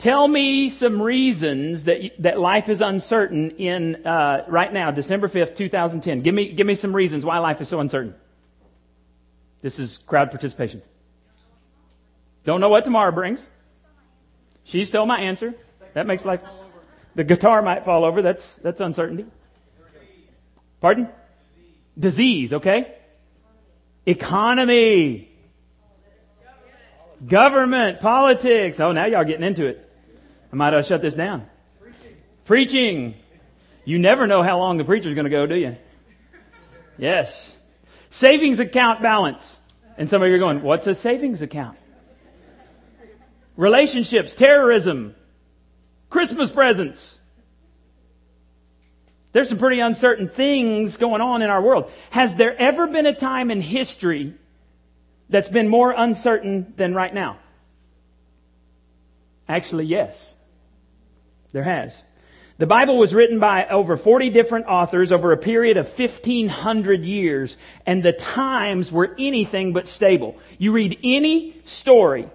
Tell me some reasons that, that life is uncertain in, uh, right now, December 5th, 2010. Give me, give me some reasons why life is so uncertain. This is crowd participation. Don't know what tomorrow brings. She stole my answer. That makes life. The guitar might fall over. That's, that's uncertainty. Pardon? Disease, okay? Economy. Government, politics. Oh, now y'all getting into it. I might have shut this down. Preaching. Preaching. You never know how long the preacher's going to go, do you? Yes. Savings account balance. And some of you are going, what's a savings account? Relationships, terrorism, Christmas presents. There's some pretty uncertain things going on in our world. Has there ever been a time in history that's been more uncertain than right now? Actually, yes. There has. The Bible was written by over 40 different authors over a period of 1500 years, and the times were anything but stable. You read any story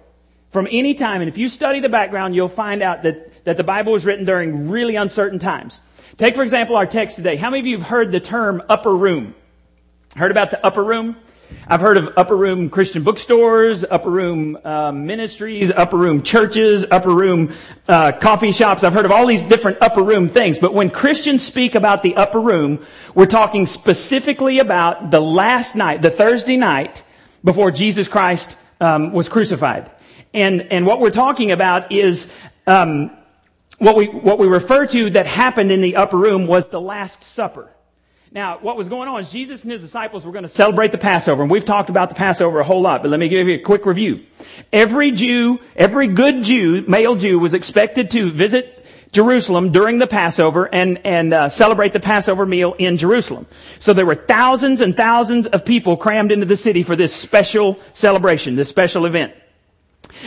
from any time, and if you study the background, you'll find out that, that the Bible was written during really uncertain times. Take, for example, our text today. How many of you have heard the term upper room? Heard about the upper room? I've heard of upper room Christian bookstores, upper room uh, ministries, upper room churches, upper room uh, coffee shops. I've heard of all these different upper room things. But when Christians speak about the upper room, we're talking specifically about the last night, the Thursday night before Jesus Christ um, was crucified. And and what we're talking about is um, what we what we refer to that happened in the upper room was the Last Supper. Now, what was going on is Jesus and his disciples were going to celebrate the Passover, and we've talked about the Passover a whole lot, but let me give you a quick review. Every Jew, every good Jew, male Jew, was expected to visit Jerusalem during the Passover and, and uh, celebrate the Passover meal in Jerusalem. So there were thousands and thousands of people crammed into the city for this special celebration, this special event.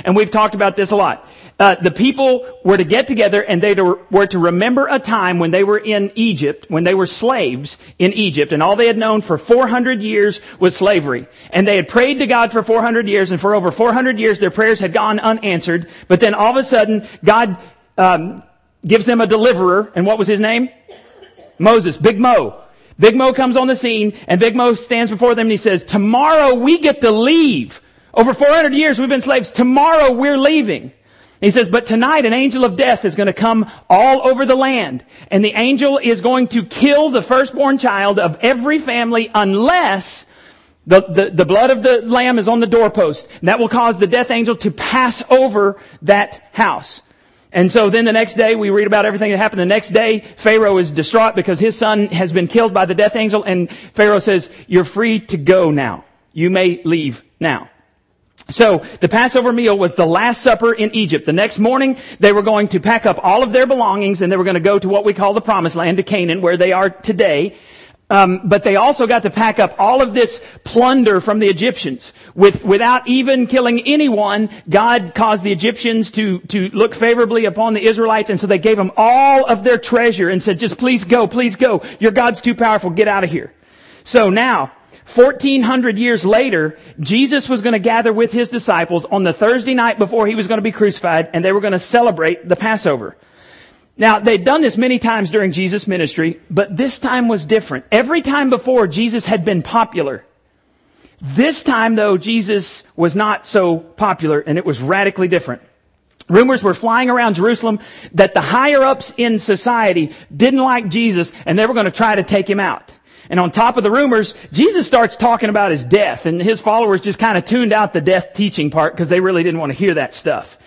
And we've talked about this a lot. Uh, the people were to get together and they were to remember a time when they were in Egypt, when they were slaves in Egypt, and all they had known for 400 years was slavery. And they had prayed to God for 400 years, and for over 400 years their prayers had gone unanswered. But then all of a sudden, God um, gives them a deliverer, and what was his name? Moses, Big Mo. Big Mo comes on the scene, and Big Mo stands before them and he says, tomorrow we get to leave. Over 400 years we've been slaves. Tomorrow we're leaving. He says, but tonight an angel of death is going to come all over the land. And the angel is going to kill the firstborn child of every family unless the, the, the blood of the lamb is on the doorpost. And that will cause the death angel to pass over that house. And so then the next day we read about everything that happened. The next day Pharaoh is distraught because his son has been killed by the death angel and Pharaoh says, you're free to go now. You may leave now. So the Passover meal was the last supper in Egypt. The next morning, they were going to pack up all of their belongings and they were going to go to what we call the promised land, to Canaan, where they are today. Um, but they also got to pack up all of this plunder from the Egyptians. With, without even killing anyone, God caused the Egyptians to, to look favorably upon the Israelites, and so they gave them all of their treasure and said, just please go, please go. Your God's too powerful. Get out of here. So now, 1400 years later, Jesus was going to gather with his disciples on the Thursday night before he was going to be crucified and they were going to celebrate the Passover. Now, they'd done this many times during Jesus' ministry, but this time was different. Every time before, Jesus had been popular. This time, though, Jesus was not so popular and it was radically different. Rumors were flying around Jerusalem that the higher ups in society didn't like Jesus and they were going to try to take him out. And on top of the rumors, Jesus starts talking about his death and his followers just kind of tuned out the death teaching part because they really didn't want to hear that stuff.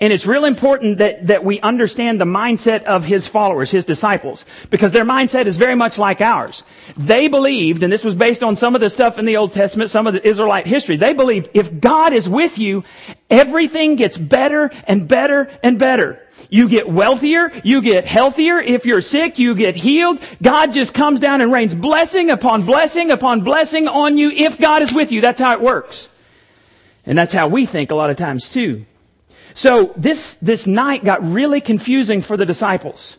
And it's real important that, that we understand the mindset of his followers, his disciples, because their mindset is very much like ours. They believed, and this was based on some of the stuff in the Old Testament, some of the Israelite history, they believed if God is with you, everything gets better and better and better. You get wealthier. You get healthier. If you're sick, you get healed. God just comes down and rains blessing upon blessing upon blessing on you if God is with you. That's how it works. And that's how we think a lot of times too. So this, this night got really confusing for the disciples.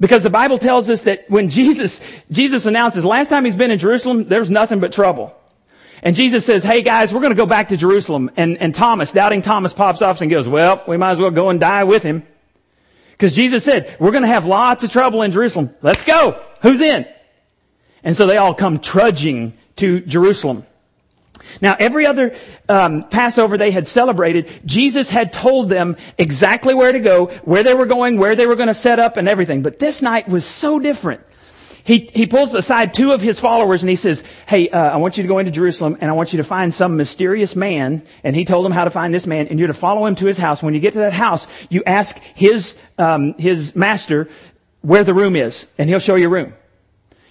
Because the Bible tells us that when Jesus, Jesus announces last time he's been in Jerusalem, there's nothing but trouble. And Jesus says, hey guys, we're going to go back to Jerusalem. And, and Thomas, doubting Thomas pops off and goes, well, we might as well go and die with him. Because Jesus said, we're going to have lots of trouble in Jerusalem. Let's go. Who's in? And so they all come trudging to Jerusalem. Now, every other um, Passover they had celebrated, Jesus had told them exactly where to go, where they were going, where they were going to set up, and everything. But this night was so different. He, he pulls aside two of his followers and he says, Hey, uh, I want you to go into Jerusalem and I want you to find some mysterious man. And he told them how to find this man and you're to follow him to his house. When you get to that house, you ask his, um, his master where the room is and he'll show you a room.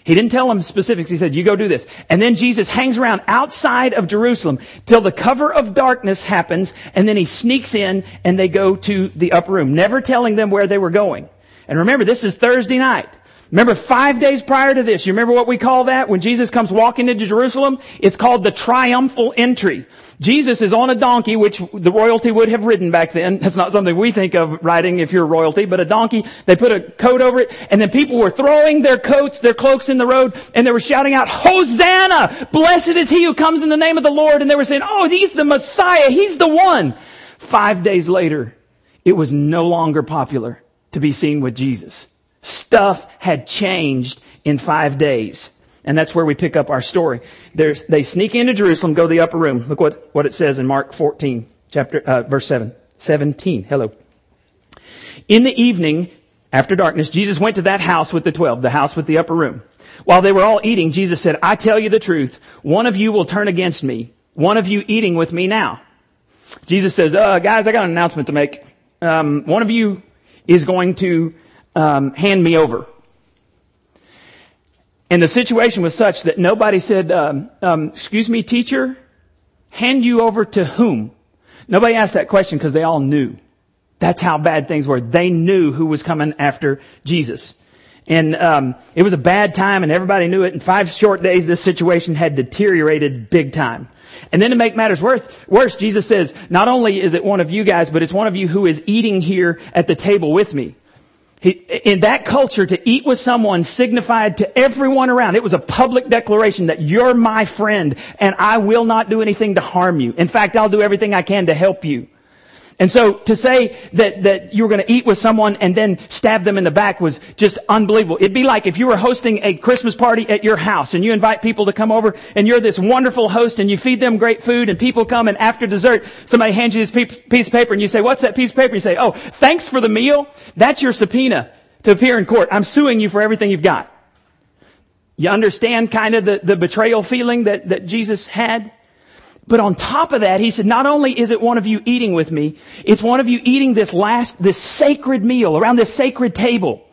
He didn't tell them specifics. He said, you go do this. And then Jesus hangs around outside of Jerusalem till the cover of darkness happens and then he sneaks in and they go to the upper room, never telling them where they were going. And remember, this is Thursday night. Remember five days prior to this, you remember what we call that? When Jesus comes walking into Jerusalem? It's called the triumphal entry. Jesus is on a donkey, which the royalty would have ridden back then. That's not something we think of riding if you're royalty, but a donkey, they put a coat over it, and then people were throwing their coats, their cloaks in the road, and they were shouting out, Hosanna! Blessed is he who comes in the name of the Lord. And they were saying, oh, he's the Messiah. He's the one. Five days later, it was no longer popular to be seen with Jesus. Stuff had changed in five days. And that's where we pick up our story. There's, they sneak into Jerusalem, go to the upper room. Look what, what it says in Mark 14, chapter, uh, verse 7. 17. Hello. In the evening, after darkness, Jesus went to that house with the twelve, the house with the upper room. While they were all eating, Jesus said, I tell you the truth, one of you will turn against me, one of you eating with me now. Jesus says, uh, guys, I got an announcement to make. Um, one of you is going to um, hand me over. And the situation was such that nobody said, um, um, excuse me, teacher, hand you over to whom? Nobody asked that question because they all knew. That's how bad things were. They knew who was coming after Jesus. And um, it was a bad time, and everybody knew it. In five short days, this situation had deteriorated big time. And then to make matters worse, worse, Jesus says, not only is it one of you guys, but it's one of you who is eating here at the table with me. He, in that culture, to eat with someone signified to everyone around. It was a public declaration that you're my friend and I will not do anything to harm you. In fact, I'll do everything I can to help you. And so to say that, that you were going to eat with someone and then stab them in the back was just unbelievable. It'd be like if you were hosting a Christmas party at your house and you invite people to come over and you're this wonderful host and you feed them great food and people come and after dessert somebody hands you this piece of paper and you say, what's that piece of paper? You say, oh, thanks for the meal. That's your subpoena to appear in court. I'm suing you for everything you've got. You understand kind of the, the betrayal feeling that, that Jesus had? But on top of that, he said, not only is it one of you eating with me, it's one of you eating this last, this sacred meal around this sacred table.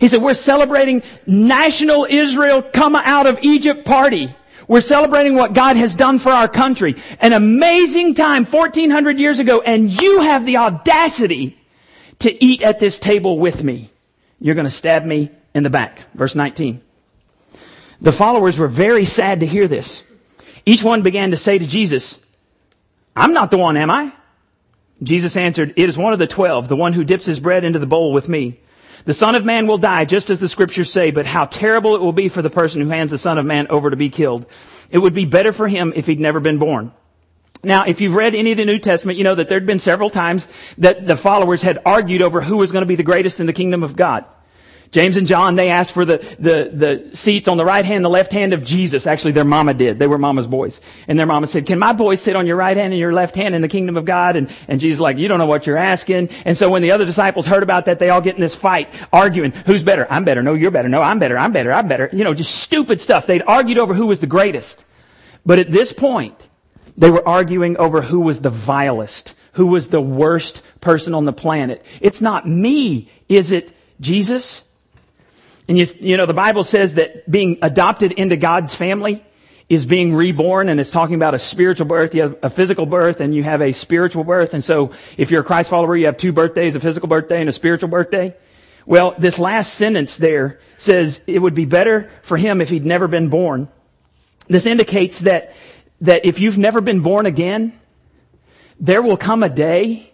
He said, we're celebrating national Israel come out of Egypt party. We're celebrating what God has done for our country. An amazing time 1400 years ago and you have the audacity to eat at this table with me. You're going to stab me in the back. Verse 19. The followers were very sad to hear this. Each one began to say to Jesus, I'm not the one, am I? Jesus answered, It is one of the twelve, the one who dips his bread into the bowl with me. The Son of Man will die, just as the scriptures say, but how terrible it will be for the person who hands the Son of Man over to be killed. It would be better for him if he'd never been born. Now, if you've read any of the New Testament, you know that there'd been several times that the followers had argued over who was going to be the greatest in the kingdom of God. James and John, they asked for the, the, the seats on the right hand, the left hand of Jesus. Actually, their mama did. They were mama's boys. And their mama said, can my boys sit on your right hand and your left hand in the kingdom of God? And, and Jesus like, you don't know what you're asking. And so when the other disciples heard about that, they all get in this fight, arguing, who's better? I'm better. No, you're better. No, I'm better. I'm better. I'm better. You know, just stupid stuff. They'd argued over who was the greatest. But at this point, they were arguing over who was the vilest, who was the worst person on the planet. It's not me, is it Jesus? And you, you know, the Bible says that being adopted into God's family is being reborn and it's talking about a spiritual birth. You have a physical birth and you have a spiritual birth. And so if you're a Christ follower, you have two birthdays, a physical birthday and a spiritual birthday. Well, this last sentence there says it would be better for him if he'd never been born. This indicates that, that if you've never been born again, there will come a day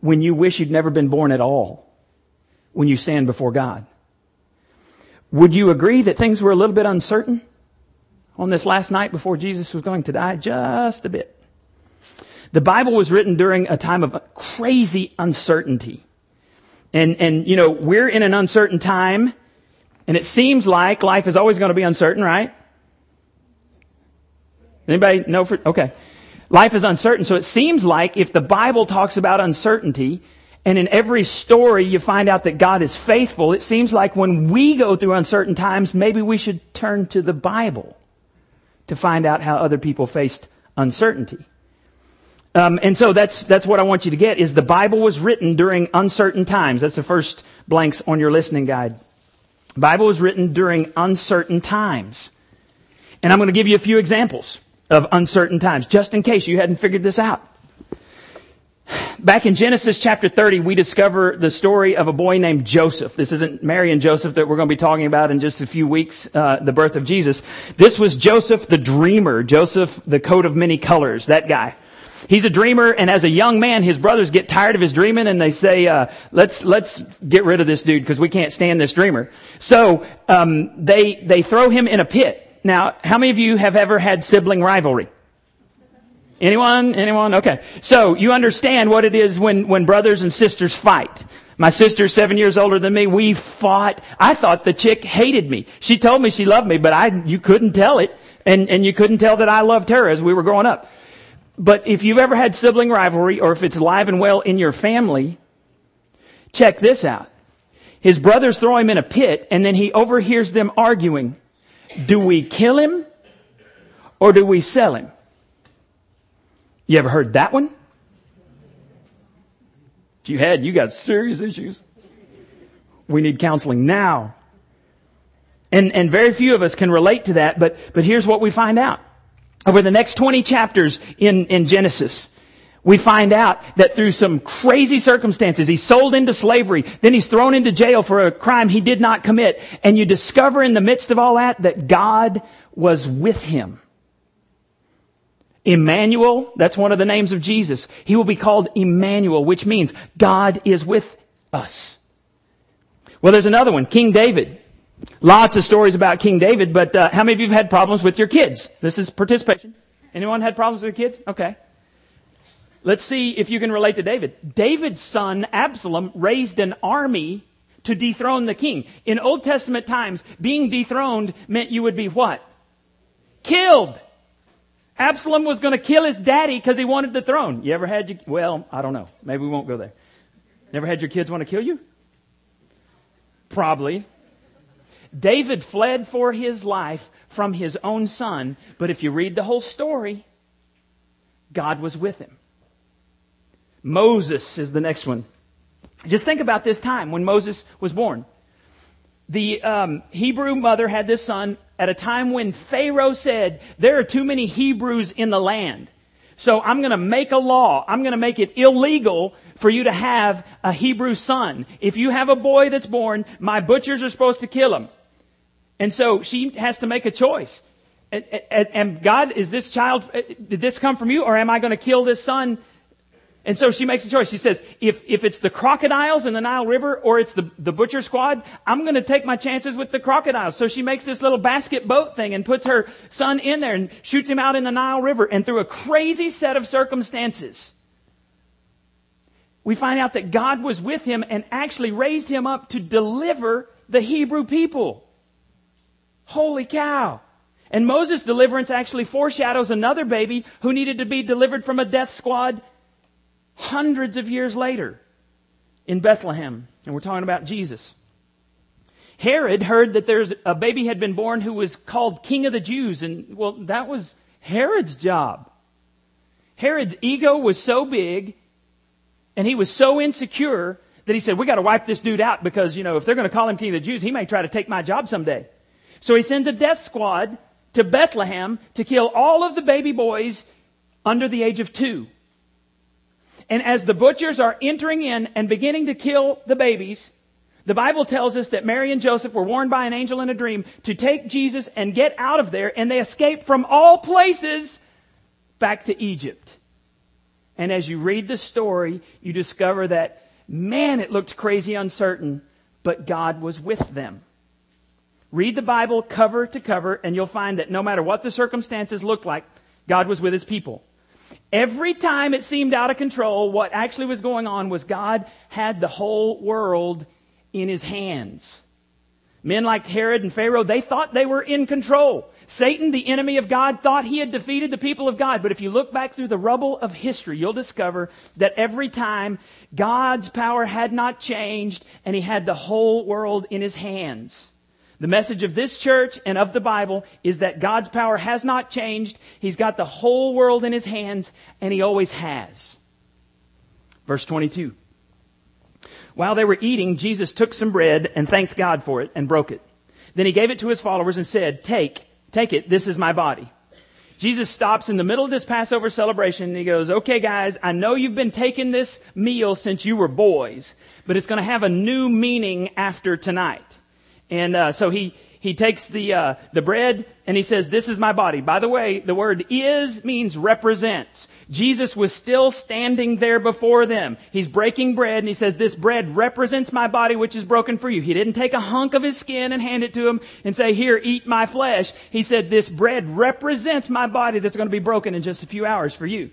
when you wish you'd never been born at all when you stand before God. Would you agree that things were a little bit uncertain? on this last night before Jesus was going to die? Just a bit. The Bible was written during a time of crazy uncertainty. And, and, you know, we're in an uncertain time, and it seems like life is always going to be uncertain, right? Anybody know for, okay. Life is uncertain, so it seems like if the Bible talks about uncertainty, and in every story you find out that God is faithful, it seems like when we go through uncertain times, maybe we should turn to the Bible to find out how other people faced uncertainty. Um, and so that's that's what I want you to get is the Bible was written during uncertain times. That's the first blanks on your listening guide. Bible was written during uncertain times. And I'm going to give you a few examples of uncertain times, just in case you hadn't figured this out. Back in Genesis chapter 30, we discover the story of a boy named Joseph. This isn't Mary and Joseph that we're going to be talking about in just a few weeks, uh, the birth of Jesus. This was Joseph the dreamer, Joseph the coat of many colors, that guy. He's a dreamer, and as a young man, his brothers get tired of his dreaming, and they say, uh, "Let's let's get rid of this dude because we can't stand this dreamer." So um, they they throw him in a pit. Now, how many of you have ever had sibling rivalry? Anyone? Anyone? Okay. So you understand what it is when when brothers and sisters fight. My sister's seven years older than me. We fought. I thought the chick hated me. She told me she loved me, but I, you couldn't tell it. And, and you couldn't tell that I loved her as we were growing up. But if you've ever had sibling rivalry or if it's alive and well in your family, check this out. His brothers throw him in a pit and then he overhears them arguing. Do we kill him or do we sell him? You ever heard that one? If you had, you got serious issues. We need counseling now. And, and very few of us can relate to that, but, but here's what we find out. Over the next 20 chapters in, in Genesis, we find out that through some crazy circumstances, he's sold into slavery, then he's thrown into jail for a crime he did not commit, and you discover in the midst of all that that God was with him. Emmanuel, that's one of the names of Jesus. He will be called Emmanuel, which means God is with us. Well, there's another one, King David. Lots of stories about King David, but uh, how many of you have had problems with your kids? This is participation. Anyone had problems with kids? Okay. Let's see if you can relate to David. David's son, Absalom, raised an army to dethrone the king. In Old Testament times, being dethroned meant you would be what? Killed. Absalom was going to kill his daddy because he wanted the throne. You ever had your, well, I don't know. Maybe we won't go there. Never had your kids want to kill you? Probably. David fled for his life from his own son, but if you read the whole story, God was with him. Moses is the next one. Just think about this time when Moses was born. The um, Hebrew mother had this son at a time when Pharaoh said, There are too many Hebrews in the land. So I'm going to make a law. I'm going to make it illegal for you to have a Hebrew son. If you have a boy that's born, my butchers are supposed to kill him. And so she has to make a choice. And, God, is this child, did this come from you or am I going to kill this son? And so she makes a choice. She says, if, if it's the crocodiles in the Nile River or it's the, the butcher squad, I'm going to take my chances with the crocodiles. So she makes this little basket boat thing and puts her son in there and shoots him out in the Nile River. And through a crazy set of circumstances, we find out that God was with him and actually raised him up to deliver the Hebrew people. Holy cow. And Moses' deliverance actually foreshadows another baby who needed to be delivered from a death squad hundreds of years later in Bethlehem. And we're talking about Jesus. Herod heard that there's a baby had been born who was called King of the Jews. And well, that was Herod's job. Herod's ego was so big and he was so insecure that he said, we got to wipe this dude out because, you know, if they're going to call him King of the Jews, he may try to take my job someday. So he sends a death squad to Bethlehem to kill all of the baby boys under the age of two. And as the butchers are entering in and beginning to kill the babies, the Bible tells us that Mary and Joseph were warned by an angel in a dream to take Jesus and get out of there, and they escaped from all places back to Egypt. And as you read the story, you discover that, man, it looked crazy uncertain, but God was with them. Read the Bible cover to cover, and you'll find that no matter what the circumstances looked like, God was with his people. Every time it seemed out of control, what actually was going on was God had the whole world in his hands. Men like Herod and Pharaoh, they thought they were in control. Satan, the enemy of God, thought he had defeated the people of God. But if you look back through the rubble of history, you'll discover that every time God's power had not changed and he had the whole world in his hands. The message of this church and of the Bible is that God's power has not changed. He's got the whole world in his hands and he always has. Verse 22. While they were eating, Jesus took some bread and thanked God for it and broke it. Then he gave it to his followers and said, Take, take it, this is my body. Jesus stops in the middle of this Passover celebration and he goes, Okay, guys, I know you've been taking this meal since you were boys, but it's going to have a new meaning after tonight. And uh, so he, he takes the, uh, the bread and he says, This is my body. By the way, the word is means represents. Jesus was still standing there before them. He's breaking bread and he says, This bread represents my body which is broken for you. He didn't take a hunk of his skin and hand it to him and say, Here, eat my flesh. He said, This bread represents my body that's going to be broken in just a few hours for you.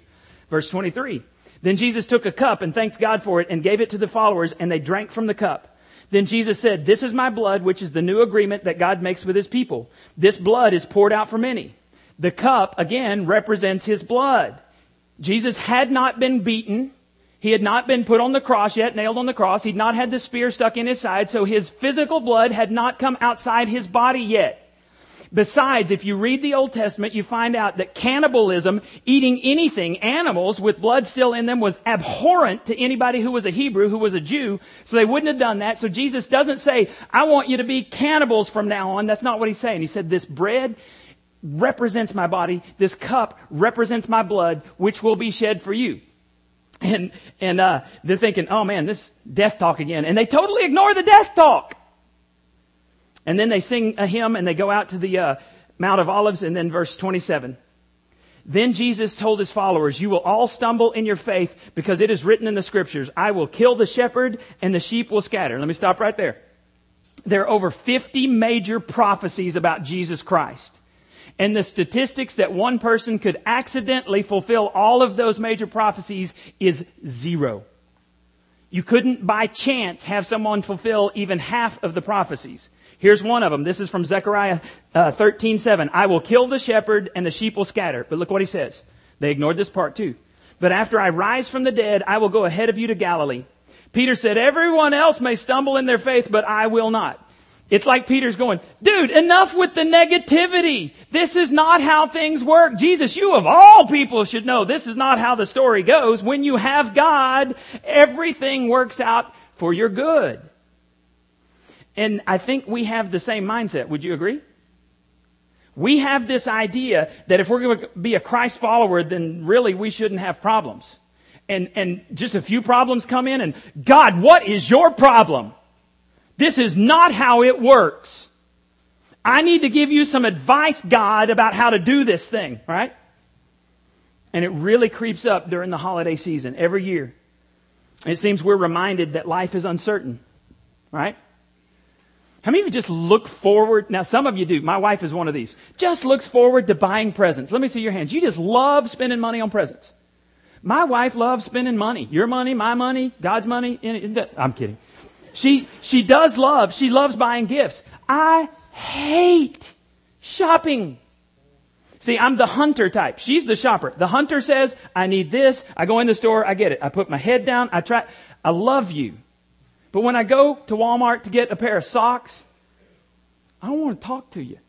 Verse 23. Then Jesus took a cup and thanked God for it and gave it to the followers and they drank from the cup. Then Jesus said, This is my blood, which is the new agreement that God makes with his people. This blood is poured out for many. The cup, again, represents his blood. Jesus had not been beaten. He had not been put on the cross yet, nailed on the cross. He'd not had the spear stuck in his side, so his physical blood had not come outside his body yet. Besides, if you read the Old Testament, you find out that cannibalism, eating anything, animals with blood still in them, was abhorrent to anybody who was a Hebrew, who was a Jew. So they wouldn't have done that. So Jesus doesn't say, I want you to be cannibals from now on. That's not what he's saying. He said, this bread represents my body. This cup represents my blood, which will be shed for you. And, and, uh, they're thinking, oh man, this death talk again. And they totally ignore the death talk. And then they sing a hymn and they go out to the uh, Mount of Olives and then verse 27. Then Jesus told his followers, you will all stumble in your faith because it is written in the scriptures, I will kill the shepherd and the sheep will scatter. Let me stop right there. There are over 50 major prophecies about Jesus Christ. And the statistics that one person could accidentally fulfill all of those major prophecies is zero. You couldn't by chance have someone fulfill even half of the prophecies. Here's one of them. This is from Zechariah uh, 13, 7. I will kill the shepherd and the sheep will scatter. But look what he says. They ignored this part too. But after I rise from the dead, I will go ahead of you to Galilee. Peter said, everyone else may stumble in their faith, but I will not. It's like Peter's going, dude, enough with the negativity. This is not how things work. Jesus, you of all people should know this is not how the story goes. When you have God, everything works out for your good. And I think we have the same mindset. Would you agree? We have this idea that if we're going to be a Christ follower, then really we shouldn't have problems. And, and just a few problems come in and, God, what is your problem? This is not how it works. I need to give you some advice, God, about how to do this thing, right? And it really creeps up during the holiday season every year. It seems we're reminded that life is uncertain, right? How many of you just look forward? Now, some of you do. My wife is one of these. Just looks forward to buying presents. Let me see your hands. You just love spending money on presents. My wife loves spending money. Your money, my money, God's money. I'm kidding. She, she does love, she loves buying gifts. I hate shopping. See, I'm the hunter type. She's the shopper. The hunter says, I need this. I go in the store, I get it. I put my head down, I try. I love you. But when I go to Walmart to get a pair of socks, I don't want to talk to you.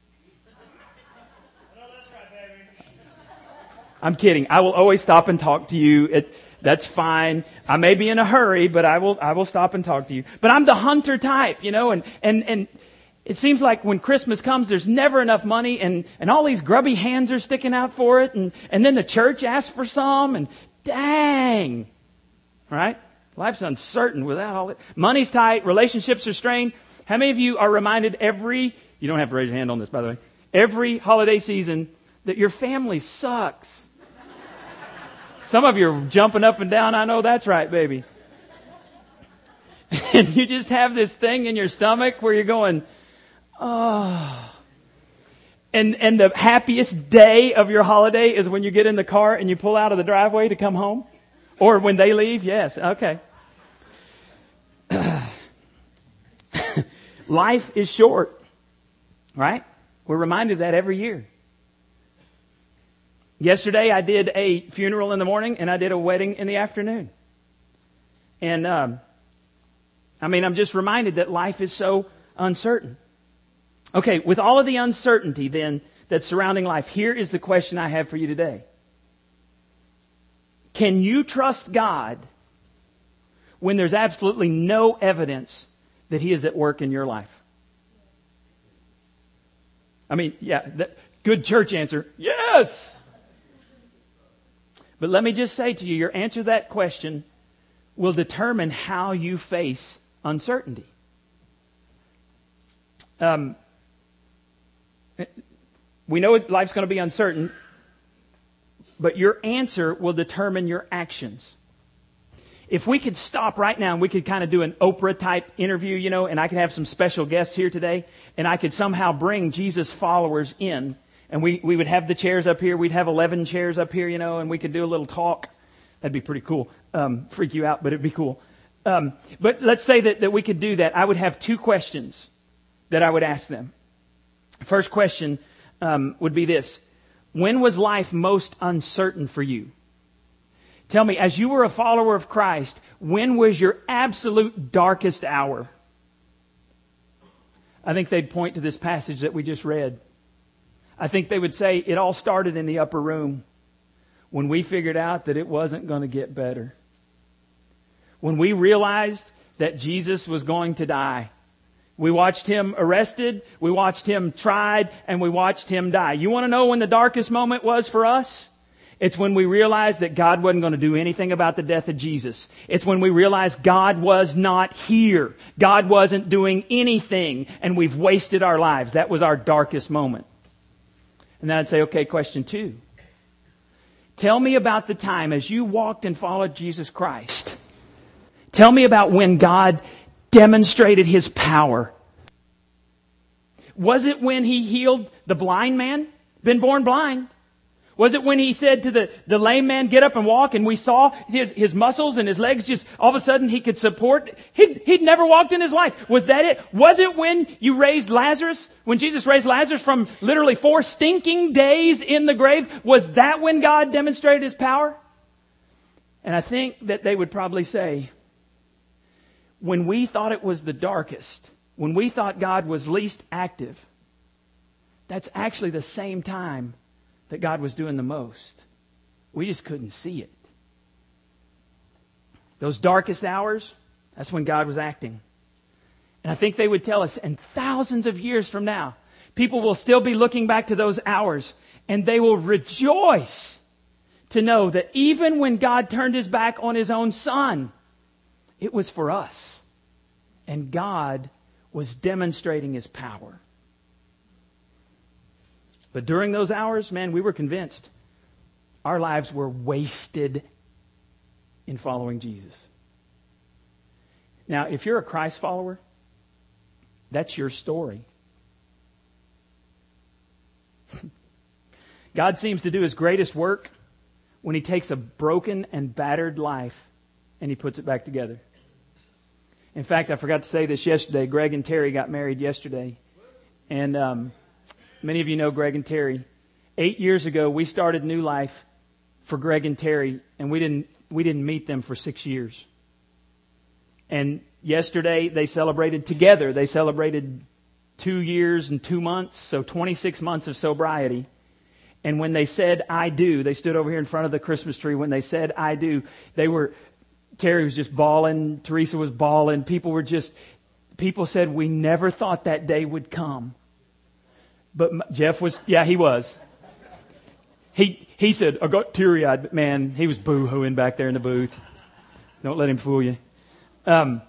I'm kidding. I will always stop and talk to you. It, that's fine. I may be in a hurry, but I will, I will stop and talk to you. But I'm the hunter type, you know, and, and, and it seems like when Christmas comes, there's never enough money and, and all these grubby hands are sticking out for it. And, and then the church asks for some and dang, right? Life's uncertain without all it. Money's tight. Relationships are strained. How many of you are reminded every, you don't have to raise your hand on this, by the way, every holiday season that your family sucks? Some of you are jumping up and down. I know that's right, baby. And you just have this thing in your stomach where you're going, Oh. And, and the happiest day of your holiday is when you get in the car and you pull out of the driveway to come home? Or when they leave? Yes, okay. Life is short, right? We're reminded of that every year. Yesterday, I did a funeral in the morning and I did a wedding in the afternoon. And, um, I mean, I'm just reminded that life is so uncertain. Okay, with all of the uncertainty then that's surrounding life, here is the question I have for you today. Can you trust God when there's absolutely no evidence that He is at work in your life? I mean, yeah, good church answer. Yes! But let me just say to you, your answer to that question will determine how you face uncertainty. Um, we know life's going to be uncertain, but your answer will determine your actions. If we could stop right now and we could kind of do an Oprah type interview, you know, and I could have some special guests here today, and I could somehow bring Jesus followers in, and we, we would have the chairs up here, we'd have 11 chairs up here, you know, and we could do a little talk. That'd be pretty cool. Um, freak you out, but it'd be cool. Um, but let's say that, that we could do that. I would have two questions that I would ask them. First question um, would be this When was life most uncertain for you? Tell me, as you were a follower of Christ, when was your absolute darkest hour? I think they'd point to this passage that we just read. I think they would say it all started in the upper room when we figured out that it wasn't going to get better. When we realized that Jesus was going to die we watched him arrested, we watched him tried, and we watched him die. You want to know when the darkest moment was for us? It's when we realized that God wasn't going to do anything about the death of Jesus. It's when we realized God was not here. God wasn't doing anything, and we've wasted our lives. That was our darkest moment. And then I'd say, okay, question two. Tell me about the time as you walked and followed Jesus Christ. Tell me about when God demonstrated his power. Was it when he healed the blind man? Been born blind. Was it when he said to the, the lame man, get up and walk, and we saw his, his muscles and his legs just, all of a sudden he could support? He'd, he'd never walked in his life. Was that it? Was it when you raised Lazarus? When Jesus raised Lazarus from literally four stinking days in the grave? Was that when God demonstrated his power? And I think that they would probably say, when we thought it was the darkest, when we thought God was least active, that's actually the same time that God was doing the most. We just couldn't see it. Those darkest hours, that's when God was acting. And I think they would tell us, and thousands of years from now, people will still be looking back to those hours and they will rejoice to know that even when God turned his back on his own son, it was for us. And God was demonstrating his power. But during those hours, man, we were convinced our lives were wasted in following Jesus. Now, if you're a Christ follower, that's your story. God seems to do his greatest work when he takes a broken and battered life and he puts it back together. In fact, I forgot to say this yesterday. Greg and Terry got married yesterday. And um, many of you know Greg and Terry. Eight years ago, we started New Life for Greg and Terry, and we didn't, we didn't meet them for six years. And yesterday, they celebrated together. They celebrated two years and two months, so 26 months of sobriety. And when they said, I do, they stood over here in front of the Christmas tree. When they said, I do, they were, Terry was just bawling. Teresa was bawling. People were just, people said, we never thought that day would come. But Jeff was, yeah, he was. He, he said, I got teary eyed, but man, he was boo hooing back there in the booth. Don't let him fool you. Um,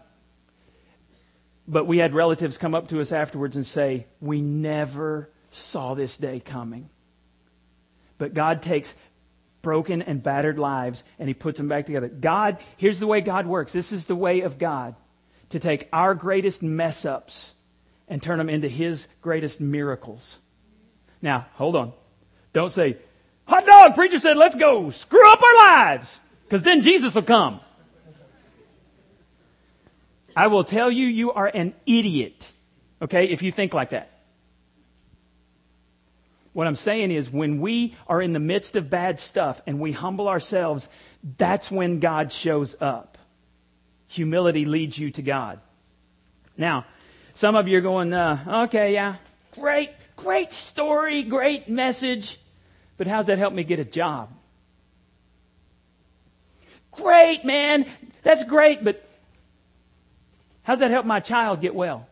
but we had relatives come up to us afterwards and say, We never saw this day coming. But God takes broken and battered lives and he puts them back together. God, here's the way God works. This is the way of God to take our greatest mess ups and turn them into His greatest miracles. Now, hold on. Don't say, hot dog, preacher said, let's go screw up our lives. Because then Jesus will come. I will tell you, you are an idiot. Okay, if you think like that. What I'm saying is when we are in the midst of bad stuff and we humble ourselves, that's when God shows up. Humility leads you to God. Now, some of you are going, uh, okay, yeah, great, great story, great message, but how's that help me get a job? Great, man, that's great, but how's that help my child get well?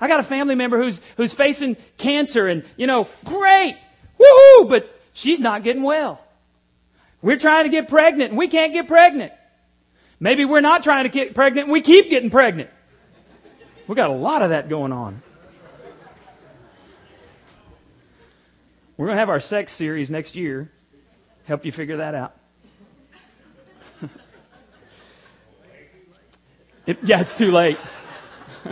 I got a family member who's, who's facing cancer and, you know, great, woohoo, but she's not getting well. We're trying to get pregnant and we can't get pregnant. Maybe we're not trying to get pregnant and we keep getting pregnant. We got a lot of that going on. We're going to have our sex series next year. Help you figure that out. it, yeah, it's too late.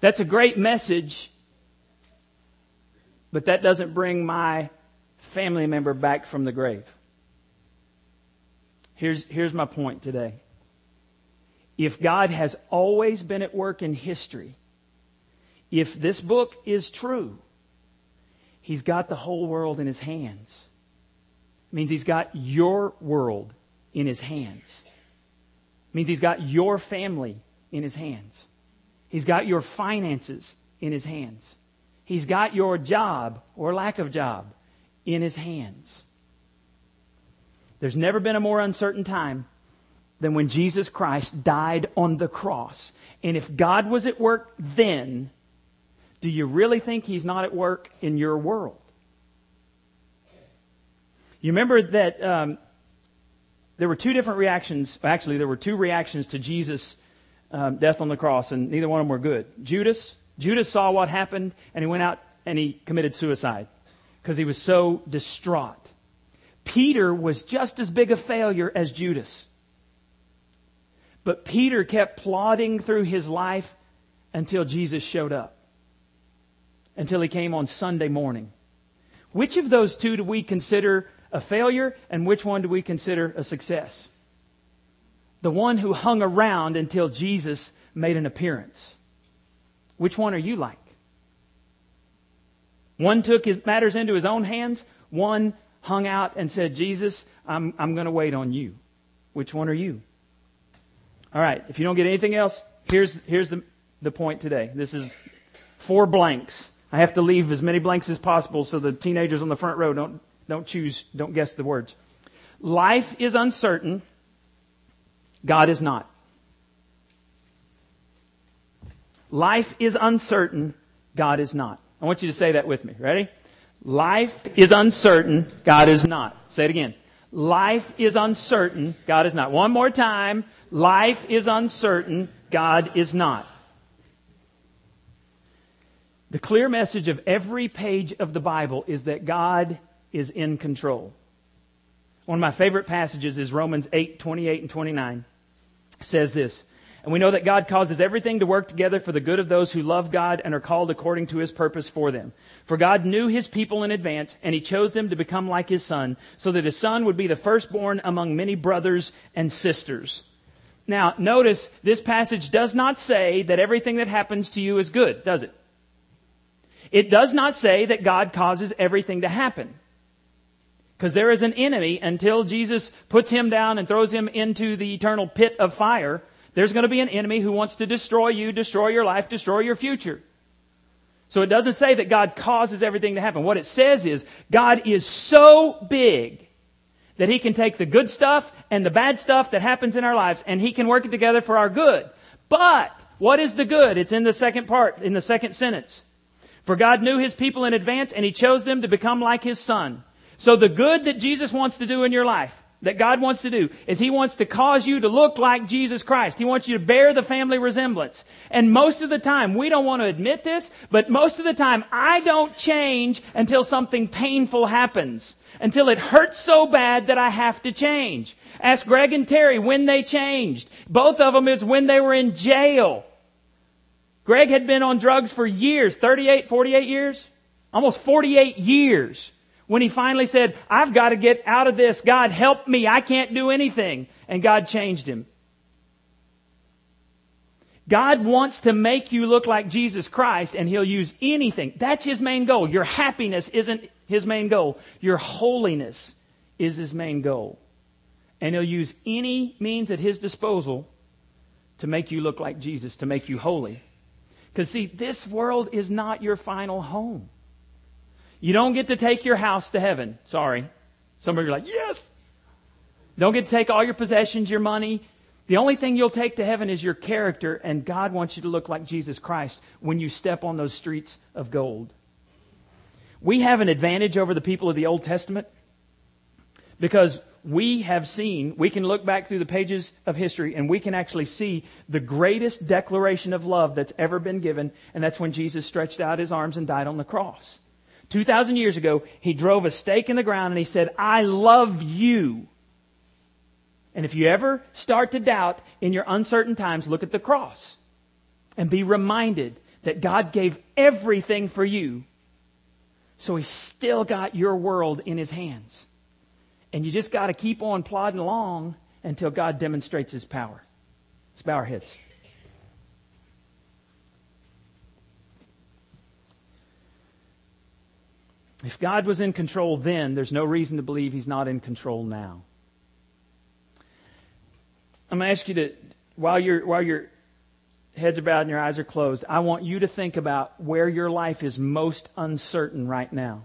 That's a great message, but that doesn't bring my family member back from the grave. Here's, here's my point today. If God has always been at work in history, if this book is true, He's got the whole world in His hands. It means He's got your world in His hands. It means He's got your family in His hands. He's got your finances in his hands. He's got your job or lack of job in his hands. There's never been a more uncertain time than when Jesus Christ died on the cross. And if God was at work then, do you really think he's not at work in your world? You remember that um, there were two different reactions. Actually, there were two reactions to Jesus' um, death on the cross, and neither one of them were good. Judas, Judas saw what happened, and he went out and he committed suicide because he was so distraught. Peter was just as big a failure as Judas. But Peter kept plodding through his life until Jesus showed up, until he came on Sunday morning. Which of those two do we consider a failure, and which one do we consider a success? the one who hung around until Jesus made an appearance. Which one are you like? One took his matters into his own hands. One hung out and said, Jesus, I'm, I'm going to wait on you. Which one are you? All right. If you don't get anything else, here's, here's the, the point today. This is four blanks. I have to leave as many blanks as possible so the teenagers on the front row don't, don't choose, don't guess the words. Life is uncertain God is not. Life is uncertain. God is not. I want you to say that with me. Ready? Life is uncertain. God is not. Say it again. Life is uncertain. God is not. One more time. Life is uncertain. God is not. The clear message of every page of the Bible is that God is in control. One of my favorite passages is Romans 8, 28 and 29 says this. And we know that God causes everything to work together for the good of those who love God and are called according to his purpose for them. For God knew his people in advance, and he chose them to become like his son, so that his son would be the firstborn among many brothers and sisters. Now, notice this passage does not say that everything that happens to you is good, does it? It does not say that God causes everything to happen. Because there is an enemy until Jesus puts him down and throws him into the eternal pit of fire. There's going to be an enemy who wants to destroy you, destroy your life, destroy your future. So it doesn't say that God causes everything to happen. What it says is God is so big that he can take the good stuff and the bad stuff that happens in our lives and he can work it together for our good. But what is the good? It's in the second part, in the second sentence. For God knew his people in advance and he chose them to become like his son. So the good that Jesus wants to do in your life, that God wants to do is He wants to cause you to look like Jesus Christ. He wants you to bear the family resemblance. And most of the time, we don't want to admit this, but most of the time, I don't change until something painful happens. Until it hurts so bad that I have to change. Ask Greg and Terry when they changed. Both of them is when they were in jail. Greg had been on drugs for years, 38, 48 years? Almost 48 years when he finally said, I've got to get out of this. God, help me. I can't do anything. And God changed him. God wants to make you look like Jesus Christ, and He'll use anything. That's His main goal. Your happiness isn't His main goal. Your holiness is His main goal. And He'll use any means at His disposal to make you look like Jesus, to make you holy. Because, see, this world is not your final home. You don't get to take your house to heaven. Sorry. Some of you are like, yes. Don't get to take all your possessions, your money. The only thing you'll take to heaven is your character, and God wants you to look like Jesus Christ when you step on those streets of gold. We have an advantage over the people of the Old Testament because we have seen, we can look back through the pages of history and we can actually see the greatest declaration of love that's ever been given, and that's when Jesus stretched out his arms and died on the cross. 2,000 years ago, he drove a stake in the ground and he said, I love you. And if you ever start to doubt in your uncertain times, look at the cross and be reminded that God gave everything for you. So he still got your world in his hands. And you just got to keep on plodding along until God demonstrates his power. Let's bow our heads. If God was in control then, there's no reason to believe he's not in control now. I'm going to ask you to, while, your while your heads are bowed and your eyes are closed, I want you to think about where your life is most uncertain right now.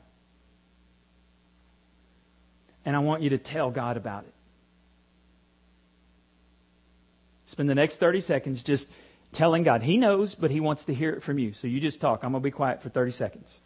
And I want you to tell God about it. Spend the next 30 seconds just telling God. He knows, but He wants to hear it from you. So you just talk. I'm going to be quiet for 30 seconds.